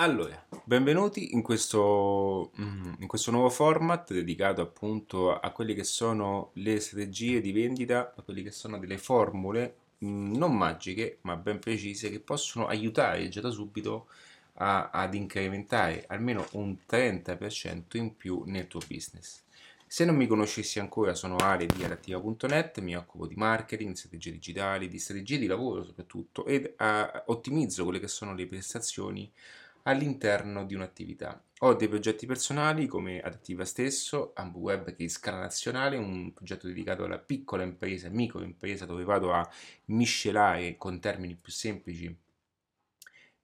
Allora, benvenuti in questo, mm, in questo nuovo format dedicato appunto a quelle che sono le strategie di vendita, a quelle che sono delle formule mm, non magiche ma ben precise che possono aiutare già da subito a- ad incrementare almeno un 30% in più nel tuo business. Se non mi conoscessi ancora, sono Ale di adattiva.net, mi occupo di marketing, strategie digitali, di strategie di lavoro soprattutto ed uh, ottimizzo quelle che sono le prestazioni all'interno di un'attività. Ho dei progetti personali come Adattiva stesso, AmbuWeb che è scala nazionale, un progetto dedicato alla piccola impresa, microimpresa, dove vado a miscelare con termini più semplici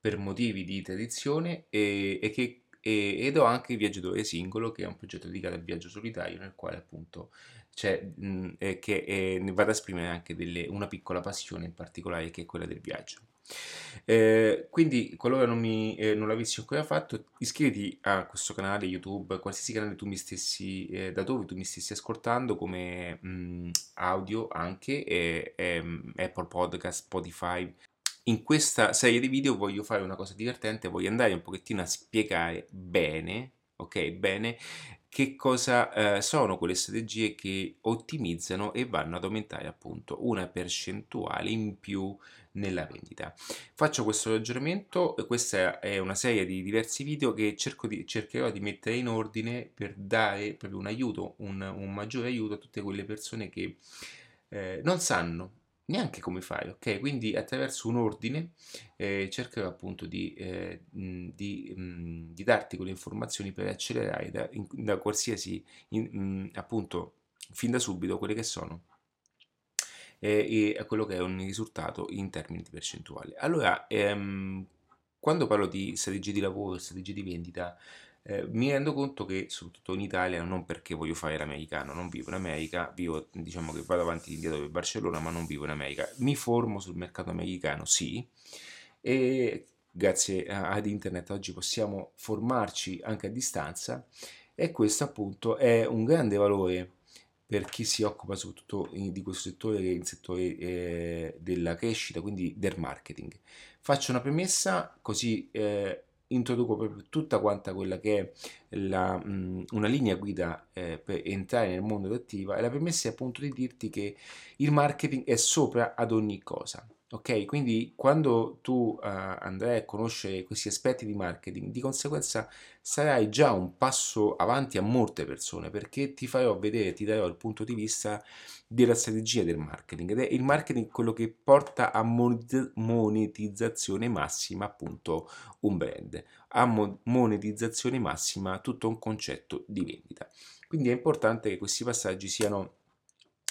per motivi di tradizione e, e che, ed ho anche il viaggiatore singolo che è un progetto dedicato al viaggio solitario nel quale appunto c'è, mh, che eh, vado a esprimere anche delle, una piccola passione in particolare che è quella del viaggio. Eh, quindi, qualora non, mi, eh, non l'avessi ancora fatto, iscriviti a questo canale YouTube, qualsiasi canale tu mi stessi, eh, da dove tu mi stessi ascoltando, come mh, mm, audio anche, Apple Podcast, Spotify. In questa serie di video voglio fare una cosa divertente, voglio andare un pochettino a spiegare bene, ok, bene, che cosa eh, sono quelle strategie che ottimizzano e vanno ad aumentare appunto una percentuale in più nella vendita. Faccio questo ragionamento, questa è una serie di diversi video che di, cercherò di mettere in ordine per dare proprio un aiuto, un, un maggiore aiuto a tutte quelle persone che eh, non sanno neanche come fare, ok? Quindi attraverso un ordine eh, cercherò appunto di, eh, di, mh, di, darti quelle informazioni per accelerare da, in, da qualsiasi, in, mh, appunto, fin da subito quelle che sono eh, e a quello che è un risultato in termini di percentuale. Allora, ehm, quando parlo di strategie di lavoro, strategie di vendita, eh, mi rendo conto che soprattutto in Italia, non perché voglio fare l'americano, non vivo in America, vivo, diciamo che vado avanti e indietro per Barcellona, ma non vivo in America. Mi formo sul mercato americano, sì, e grazie ad internet oggi possiamo formarci anche a distanza e questo appunto è un grande valore per chi si occupa soprattutto di questo settore che è il settore eh, della crescita, quindi del marketing. Faccio una premessa così eh, introduco proprio tutta quanta quella che è la, mh, una linea guida eh, per entrare nel mondo d'attiva e la premessa è appunto di dirti che il marketing è sopra ad ogni cosa. Ok, quindi quando tu uh, andrai a conoscere questi aspetti di marketing, di conseguenza sarai già un passo avanti a molte persone perché ti farò vedere, ti darò il punto di vista della strategia del marketing ed è il marketing quello che porta a monetizzazione massima appunto un brand, a monetizzazione massima tutto un concetto di vendita. Quindi è importante che questi passaggi siano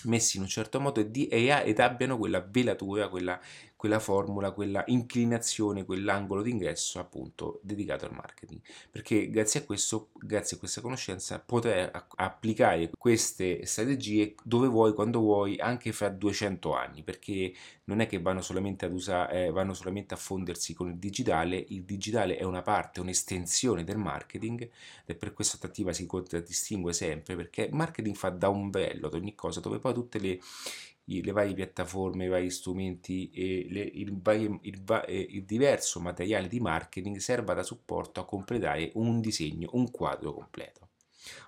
messi in un certo modo di, ed abbiano quella velatura, quella, quella formula, quella inclinazione, quell'angolo d'ingresso appunto dedicato al marketing. Perché grazie a questo, grazie a questa conoscenza, potrai applicare queste strategie dove vuoi, quando vuoi, anche fra 200 anni, perché non è che vanno solamente ad usare, eh, vanno solamente a fondersi con il digitale, il digitale è una parte, un'estensione del marketing e per questo Attiva si contraddistingue sempre perché marketing fa da ombrello ad ogni cosa dove poi tutte le le varie piattaforme, i vari strumenti e le, il, il, il, il, diverso materiale di marketing serva da supporto a completare un disegno, un quadro completo.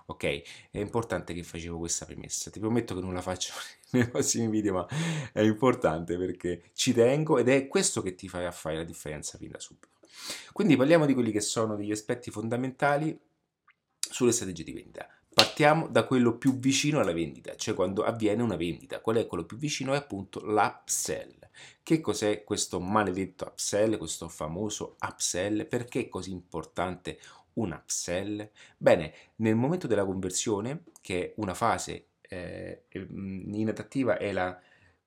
Ok, è importante che facevo questa premessa. Ti prometto che non la faccio nei prossimi video, ma è importante perché ci tengo ed è questo che ti farà fare la differenza fin da subito. Quindi parliamo di quelli che sono degli aspetti fondamentali sulle strategie di vendita. Partiamo da quello più vicino alla vendita, cioè quando avviene una vendita. Qual è quello più vicino? È appunto l'upsell. Che cos'è questo maledetto upsell, questo famoso upsell? Perché è così importante un upsell? Bene, nel momento della conversione, che è una fase eh, in adattiva, è la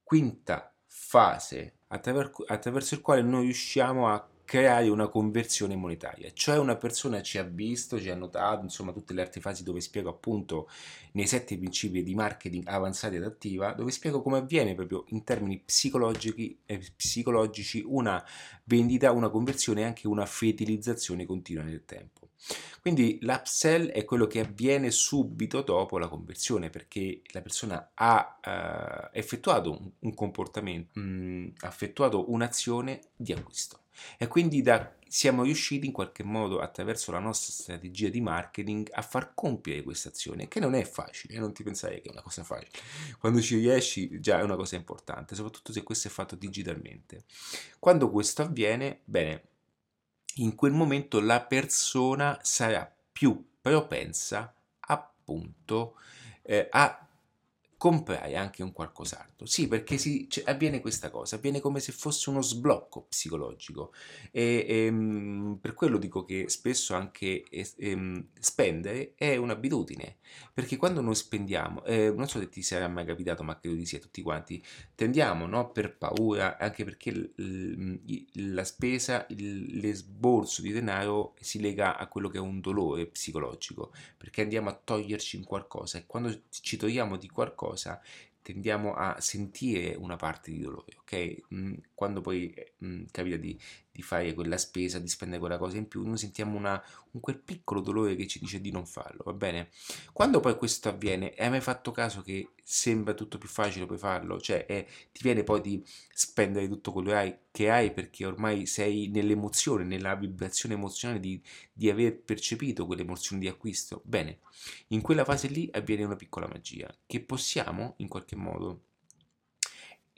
quinta fase attraverso, attraverso il quale noi riusciamo a creare una conversione monetaria, cioè una persona ci ha visto, ci ha notato, insomma tutte le altre fasi dove spiego appunto nei sette principi di marketing avanzati ed attiva, dove spiego come avviene proprio in termini psicologici, eh, psicologici una vendita, una conversione e anche una fidelizzazione continua nel tempo. Quindi l'upsell è quello che avviene subito dopo la conversione perché la persona ha uh, effettuato un, un comportamento, mh, mm, ha effettuato un'azione di acquisto. E quindi da, siamo riusciti in qualche modo attraverso la nostra strategia di marketing a far compiere questa azione, che non è facile, non ti pensare che è una cosa facile. Quando ci riesci già è una cosa importante, soprattutto se questo è fatto digitalmente. Quando questo avviene, bene, in quel momento la persona sarà più propensa appunto eh, a comprare anche un qualcos'altro. Sì, perché si, cioè, avviene questa cosa, avviene come se fosse uno sblocco psicologico e, e ehm, per quello dico che spesso anche e, ehm, spendere è un'abitudine, perché quando noi spendiamo, eh, non so se ti sarà mai capitato, ma credo di sì a tutti quanti, tendiamo no, per paura, anche perché l, l, la spesa, l'esborso di denaro si lega a quello che è un dolore psicologico, perché andiamo a toglierci in qualcosa e quando ci togliamo di qualcosa, cosa tendiamo a sentire una parte di dolore, ok? Mm, quando poi mm, capita di, di, fare quella spesa, di spendere quella cosa in più, noi sentiamo una, un quel piccolo dolore che ci dice di non farlo, va bene? Quando poi questo avviene, hai mai fatto caso che sembra tutto più facile poi farlo? Cioè, è, ti viene poi di spendere tutto quello che hai, che hai perché ormai sei nell'emozione, nella vibrazione emozionale di, di aver percepito quelle emozioni di acquisto? Bene, in quella fase lì avviene una piccola magia che possiamo in qualche modo.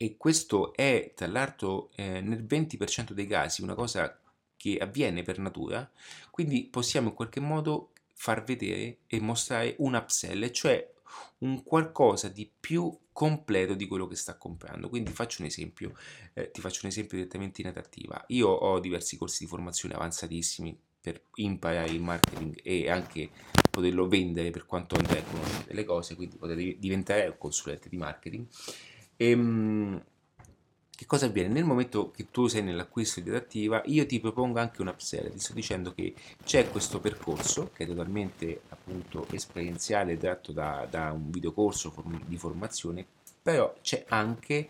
E questo è tra l'altro eh, nel 20% dei casi una cosa che avviene per natura, quindi possiamo in qualche modo far vedere e mostrare un upsell, cioè un qualcosa di più completo di quello che sta comprando. Quindi faccio un esempio, eh, ti faccio un esempio direttamente in adattiva. Io ho diversi corsi di formazione avanzatissimi per imparare il marketing e anche poterlo vendere per quanto andrei a le cose, quindi poter diventare un consulente di marketing. E, ehm, che cosa avviene? Nel momento che tu sei nell'acquisto di adattiva, io ti propongo anche un upsell, ti sto dicendo che c'è questo percorso che è totalmente appunto esperienziale tratto da, da un videocorso di formazione, però c'è anche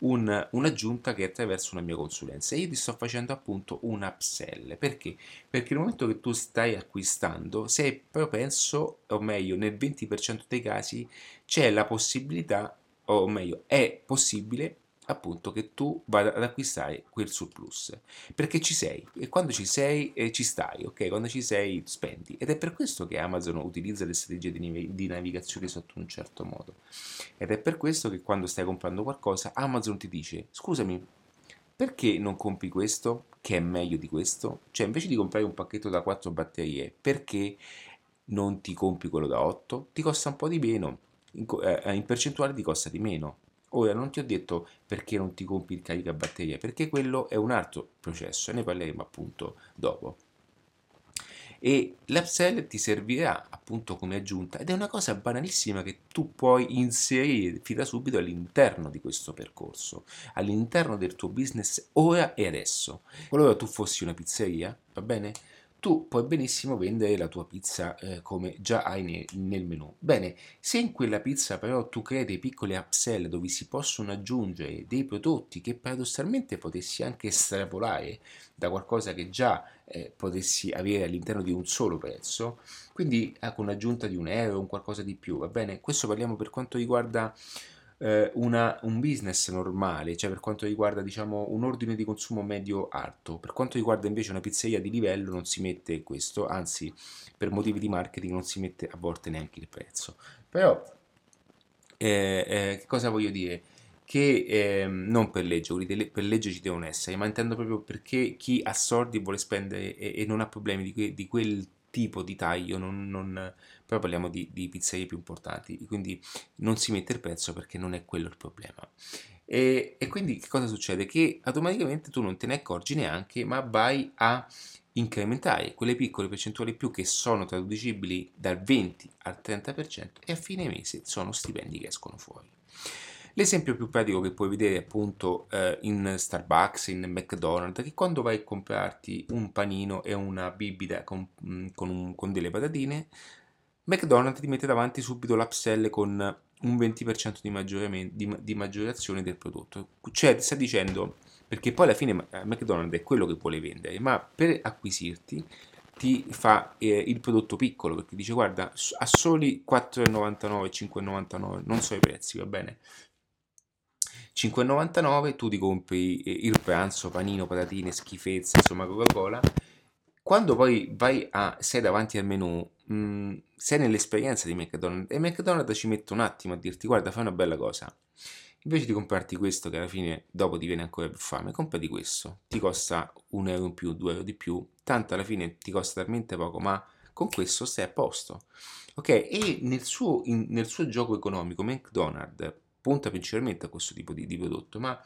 un, un'aggiunta che è attraverso una mia consulenza. Io ti sto facendo appunto un upsell. Perché? Perché nel momento che tu stai acquistando, sei propenso, o meglio, nel 20% dei casi c'è la possibilità, o meglio, è possibile appunto che tu vada ad acquistare quel surplus. Perché ci sei e quando ci sei eh, ci stai ok? Quando ci sei spendi. Ed è per questo che Amazon utilizza le strategie di, di navigazione sotto un certo modo. Ed è per questo che quando stai comprando qualcosa Amazon ti dice scusami perché non compri questo che è meglio di questo? Cioè invece di comprare un pacchetto da 4 batterie perché non ti compri quello da 8 ti costa un po' di meno in, eh, in percentuale ti costa di meno Ora non ti ho detto perché non ti compri il caricabatterie, perché quello è un altro processo e ne parleremo appunto dopo. E l'upsell ti servirà appunto come aggiunta ed è una cosa banalissima che tu puoi inserire fin da subito all'interno di questo percorso, all'interno del tuo business ora e adesso. Qualora tu fossi una pizzeria, va bene? Tu puoi benissimo vendere la tua pizza eh, come già hai ne, nel menu. Bene, se in quella pizza però tu crei dei piccoli upsell dove si possono aggiungere dei prodotti che paradossalmente potessi anche estrapolare da qualcosa che già eh, potessi avere all'interno di un solo prezzo, quindi con un'aggiunta di un euro o un qualcosa di più, va bene? Questo parliamo per quanto riguarda eh, una, un business normale, cioè per quanto riguarda diciamo, un ordine di consumo medio-alto. Per quanto riguarda invece una pizzeria di livello non si mette questo, anzi per motivi di marketing non si mette a volte neanche il prezzo. Però eh, eh, che cosa voglio dire? Che eh, non per legge, per legge ci devono essere, ma intendo proprio perché chi ha soldi vuole spendere e, e non ha problemi di, que, di quel tipo di taglio, non, non, però parliamo di, di, pizzerie più importanti, quindi non si mette il prezzo perché non è quello il problema. E, e, quindi che cosa succede? Che automaticamente tu non te ne accorgi neanche, ma vai a incrementare quelle piccole percentuali più che sono traducibili dal 20 al 30% e a fine mese sono stipendi che escono fuori. L'esempio più pratico che puoi vedere appunto eh, in Starbucks, in McDonald's, che quando vai a comprarti un panino e una bibita con, mm, con, un, con delle patatine, McDonald's ti mette davanti subito l'upsell con un 20% di, di, di maggiorazione del prodotto. Cioè sta dicendo, perché poi alla fine eh, McDonald's è quello che vuole vendere, ma per acquisirti ti fa eh, il prodotto piccolo, perché dice guarda, a soli 4,99, 5,99, non so i prezzi, va bene? 5,99 tu ti compri eh, il pranzo, panino, patatine, schifezze, insomma Coca-Cola. Quando poi vai a, sei davanti al menù, mh, mm, sei nell'esperienza di McDonald's e McDonald's ci mette un attimo a dirti guarda fai una bella cosa. Invece di comprarti questo che alla fine dopo ti viene ancora più fame, comprati questo. Ti costa un euro in più, due euro di più, tanto alla fine ti costa talmente poco, ma con questo stai a posto. Ok? E nel suo, in, nel suo gioco economico McDonald's punta principalmente a questo tipo di, di prodotto, ma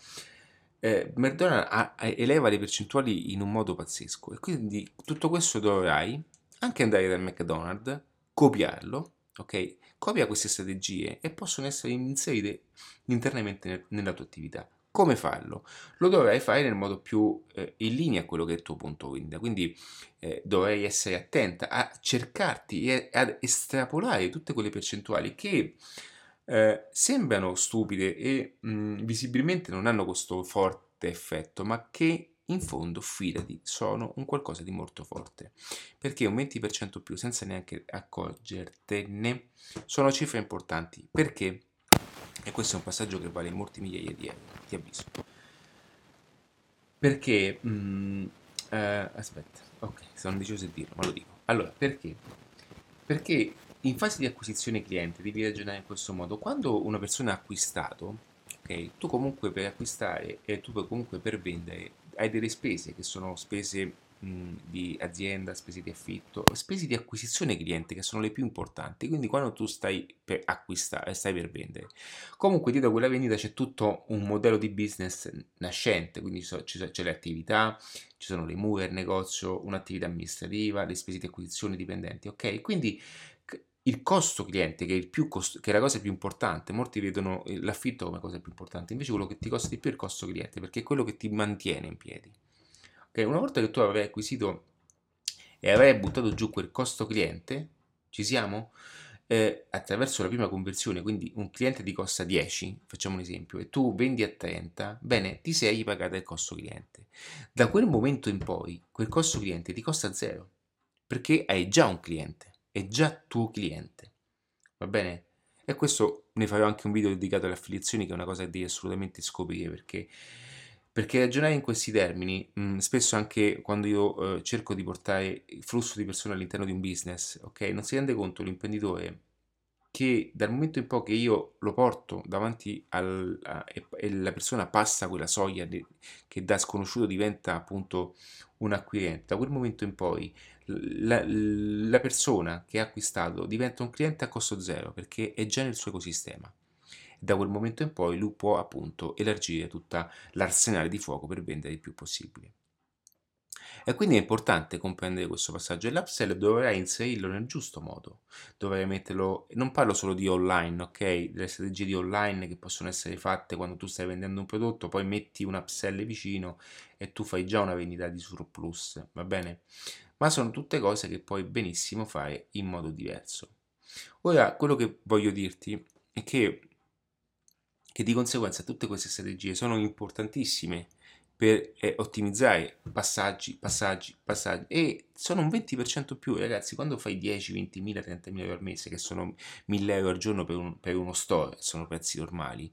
eh, ha, eleva le percentuali in un modo pazzesco e quindi tutto questo dovrai anche andare dal McDonald's, copiarlo, ok? Copia queste strategie e possono essere inserite internamente nella tua attività. Come farlo? Lo dovrai fare nel modo più eh, in linea a quello che è il tuo punto vendita, quindi eh, dovrai essere attenta a cercarti e ad estrapolare tutte quelle percentuali che eh, sembrano stupide e mh, mm, visibilmente non hanno questo forte effetto, ma che in fondo, fidati, sono un qualcosa di molto forte, perché un 20% più senza neanche accorgertene sono cifre importanti, perché, e questo è un passaggio che vale molti migliaia di euro, ti avviso, perché, mh, mm, eh, aspetta, ok, sono deciso di dirlo, ma lo dico, allora, perché? Perché in fase di acquisizione cliente devi ragionare in questo modo. Quando una persona ha acquistato, ok, tu comunque per acquistare e tu comunque per vendere hai delle spese che sono spese mh, di azienda, spese di affitto, spese di acquisizione cliente che sono le più importanti. Quindi quando tu stai per acquistare, stai per vendere, comunque dietro quella vendita c'è tutto un modello di business nascente, quindi c'è le attività, ci sono le mura, il negozio, un'attività amministrativa, le spese di acquisizione dipendenti, ok? Quindi il costo cliente, che è, costo, che è, la cosa più importante, molti vedono l'affitto come cosa più importante, invece quello che ti costa di più è il costo cliente, perché è quello che ti mantiene in piedi. Okay? Una volta che tu avrai acquisito e avrai buttato giù quel costo cliente, ci siamo? Eh, attraverso la prima conversione, quindi un cliente ti costa 10, facciamo un esempio, e tu vendi a 30, bene, ti sei pagata il costo cliente. Da quel momento in poi, quel costo cliente ti costa 0, perché hai già un cliente è già tuo cliente. Va bene? E questo ne farò anche un video dedicato alle affiliazioni, che è una cosa che devi assolutamente scoprire perché, perché ragionare in questi termini, mh, mm, spesso anche quando io eh, cerco di portare il flusso di persone all'interno di un business, ok? Non si rende conto l'imprenditore che dal momento in poi che io lo porto davanti al, a, e, la persona passa quella soglia de, che da sconosciuto diventa appunto un acquirente, da quel momento in poi la, la persona che ha acquistato diventa un cliente a costo zero perché è già nel suo ecosistema. Da quel momento in poi lui può appunto elargire tutta l'arsenale di fuoco per vendere il più possibile. E quindi è importante comprendere questo passaggio e l'upsell dovrai inserirlo nel giusto modo, dovrai metterlo, non parlo solo di online, ok? Delle strategie di online che possono essere fatte quando tu stai vendendo un prodotto, poi metti un upsell vicino e tu fai già una vendita di surplus, va bene? Ma sono tutte cose che puoi benissimo fare in modo diverso. Ora, quello che voglio dirti è che, che di conseguenza tutte queste strategie sono importantissime per eh, ottimizzare passaggi, passaggi, passaggi e sono un 20% più ragazzi quando fai 10, 20 mila, 30 mila euro al mese che sono 1000 euro al giorno per, un, per uno store sono prezzi normali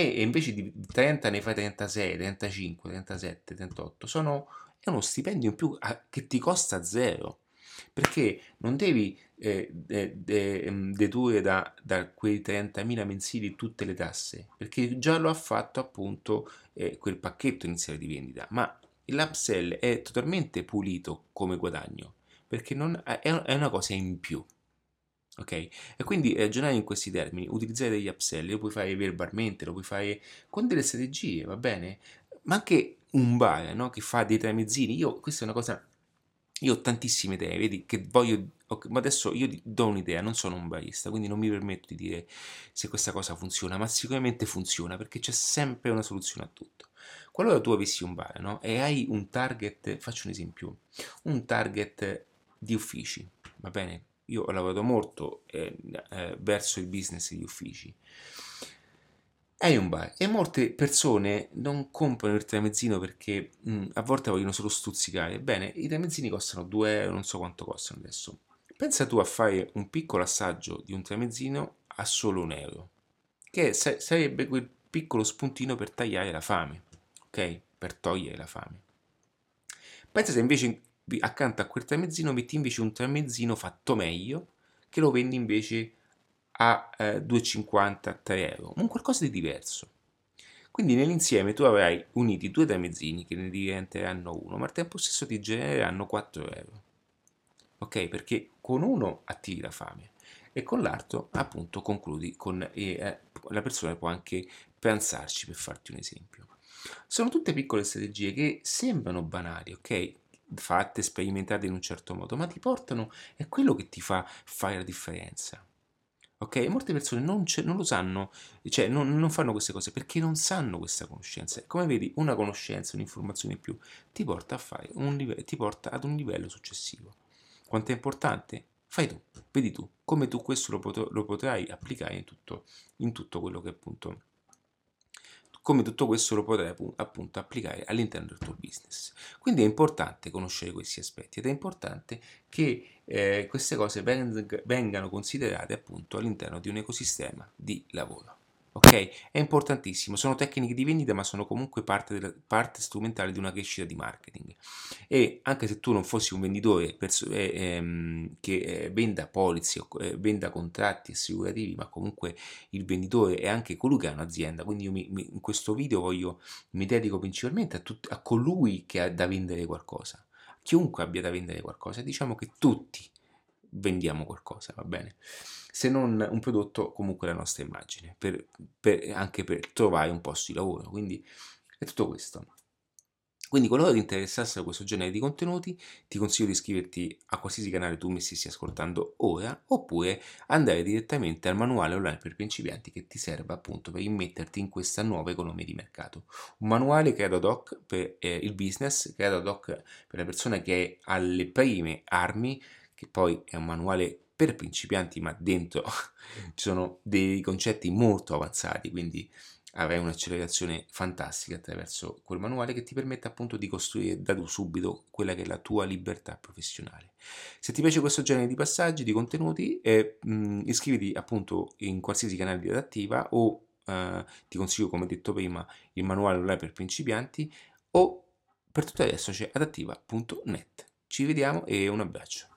e, invece di 30 ne fai 36, 35, 37, 38 sono, è uno stipendio in più a, che ti costa zero. Perché non devi eh, de, de, mm, dedurre da, da, quei 30.000 mensili tutte le tasse, perché già lo ha fatto appunto eh, quel pacchetto iniziale di vendita, ma l'upsell è totalmente pulito come guadagno, perché non, è, è una cosa in più. Ok? E quindi ragionare in questi termini, utilizzare degli upsell, lo puoi fare verbalmente, lo puoi fare con delle strategie, va bene? Ma anche un bar no? che fa dei tramezzini, io questa è una cosa io ho tantissime idee, vedi, che voglio... ma adesso io do un'idea, non sono un barista, quindi non mi permetto di dire se questa cosa funziona, ma sicuramente funziona perché c'è sempre una soluzione a tutto. Qualora tu avessi un bar, no? E hai un target, faccio un esempio, un target di uffici, va bene? Io ho lavorato molto eh, eh, verso il business di uffici hai un bar e molte persone non comprano il tramezzino perché mh, mm, a volte vogliono solo stuzzicare. Bene, i tramezzini costano 2 euro, non so quanto costano adesso. Pensa tu a fare un piccolo assaggio di un tramezzino a solo un euro, che sarebbe quel piccolo spuntino per tagliare la fame, ok? Per togliere la fame. Pensa se invece accanto a quel tramezzino metti invece un tramezzino fatto meglio che lo vendi invece a eh, 2,50 3 euro, un qualcosa di diverso. Quindi nell'insieme tu avrai uniti due tramezzini che ne diventeranno uno, ma al tempo stesso ti genereranno 4 euro. Ok? Perché con uno attivi la fame e con l'altro appunto concludi con e eh, la persona può anche pensarci per farti un esempio. Sono tutte piccole strategie che sembrano banali, ok? Fatte, sperimentate in un certo modo, ma ti portano, è quello che ti fa fare la differenza. Ok? Molte persone non, non lo sanno, cioè non, non, fanno queste cose perché non sanno questa conoscenza. Come vedi, una conoscenza, un'informazione in più ti porta, a fare un livello, ti porta ad un livello successivo. Quanto è importante? Fai tu, vedi tu, come tu questo lo, pot- lo potrai applicare in tutto, in tutto quello che appunto come tutto questo lo potrai appunto applicare all'interno del tuo business. Quindi è importante conoscere questi aspetti ed è importante che eh, queste cose vengano considerate appunto all'interno di un ecosistema di lavoro. Ok? È importantissimo, sono tecniche di vendita ma sono comunque parte, della, parte strumentale di una crescita di marketing. E anche se tu non fossi un venditore perso- eh, ehm, che eh, venda polizzi o eh, venda contratti assicurativi ma comunque il venditore è anche colui che ha un'azienda. Quindi io mi, mi, in questo video voglio, mi dedico principalmente a, tut- a colui che ha da vendere qualcosa. Chiunque abbia da vendere qualcosa. Diciamo che tutti vendiamo qualcosa, va bene? Se non un prodotto, comunque la nostra immagine, per, per, anche per trovare un posto di lavoro. Quindi è tutto questo. Quindi qualora ti interessasse questo genere di contenuti, ti consiglio di iscriverti a qualsiasi canale tu mi stessi ascoltando ora, oppure andare direttamente al manuale online per principianti che ti serve appunto per immetterti in questa nuova economia di mercato. Un manuale creato ad hoc per eh, il business, creato ad hoc per la persona che è alle prime armi che poi è un manuale per principianti, ma dentro ci sono dei concetti molto avanzati, quindi avrai un'accelerazione fantastica attraverso quel manuale che ti permette appunto di costruire da subito quella che è la tua libertà professionale. Se ti piace questo genere di passaggi, di contenuti, eh, mh, iscriviti appunto in qualsiasi canale di adattiva o eh, ti consiglio come detto prima il manuale online per principianti o per tutto adesso c'è adattiva.net. Ci vediamo e un abbraccio.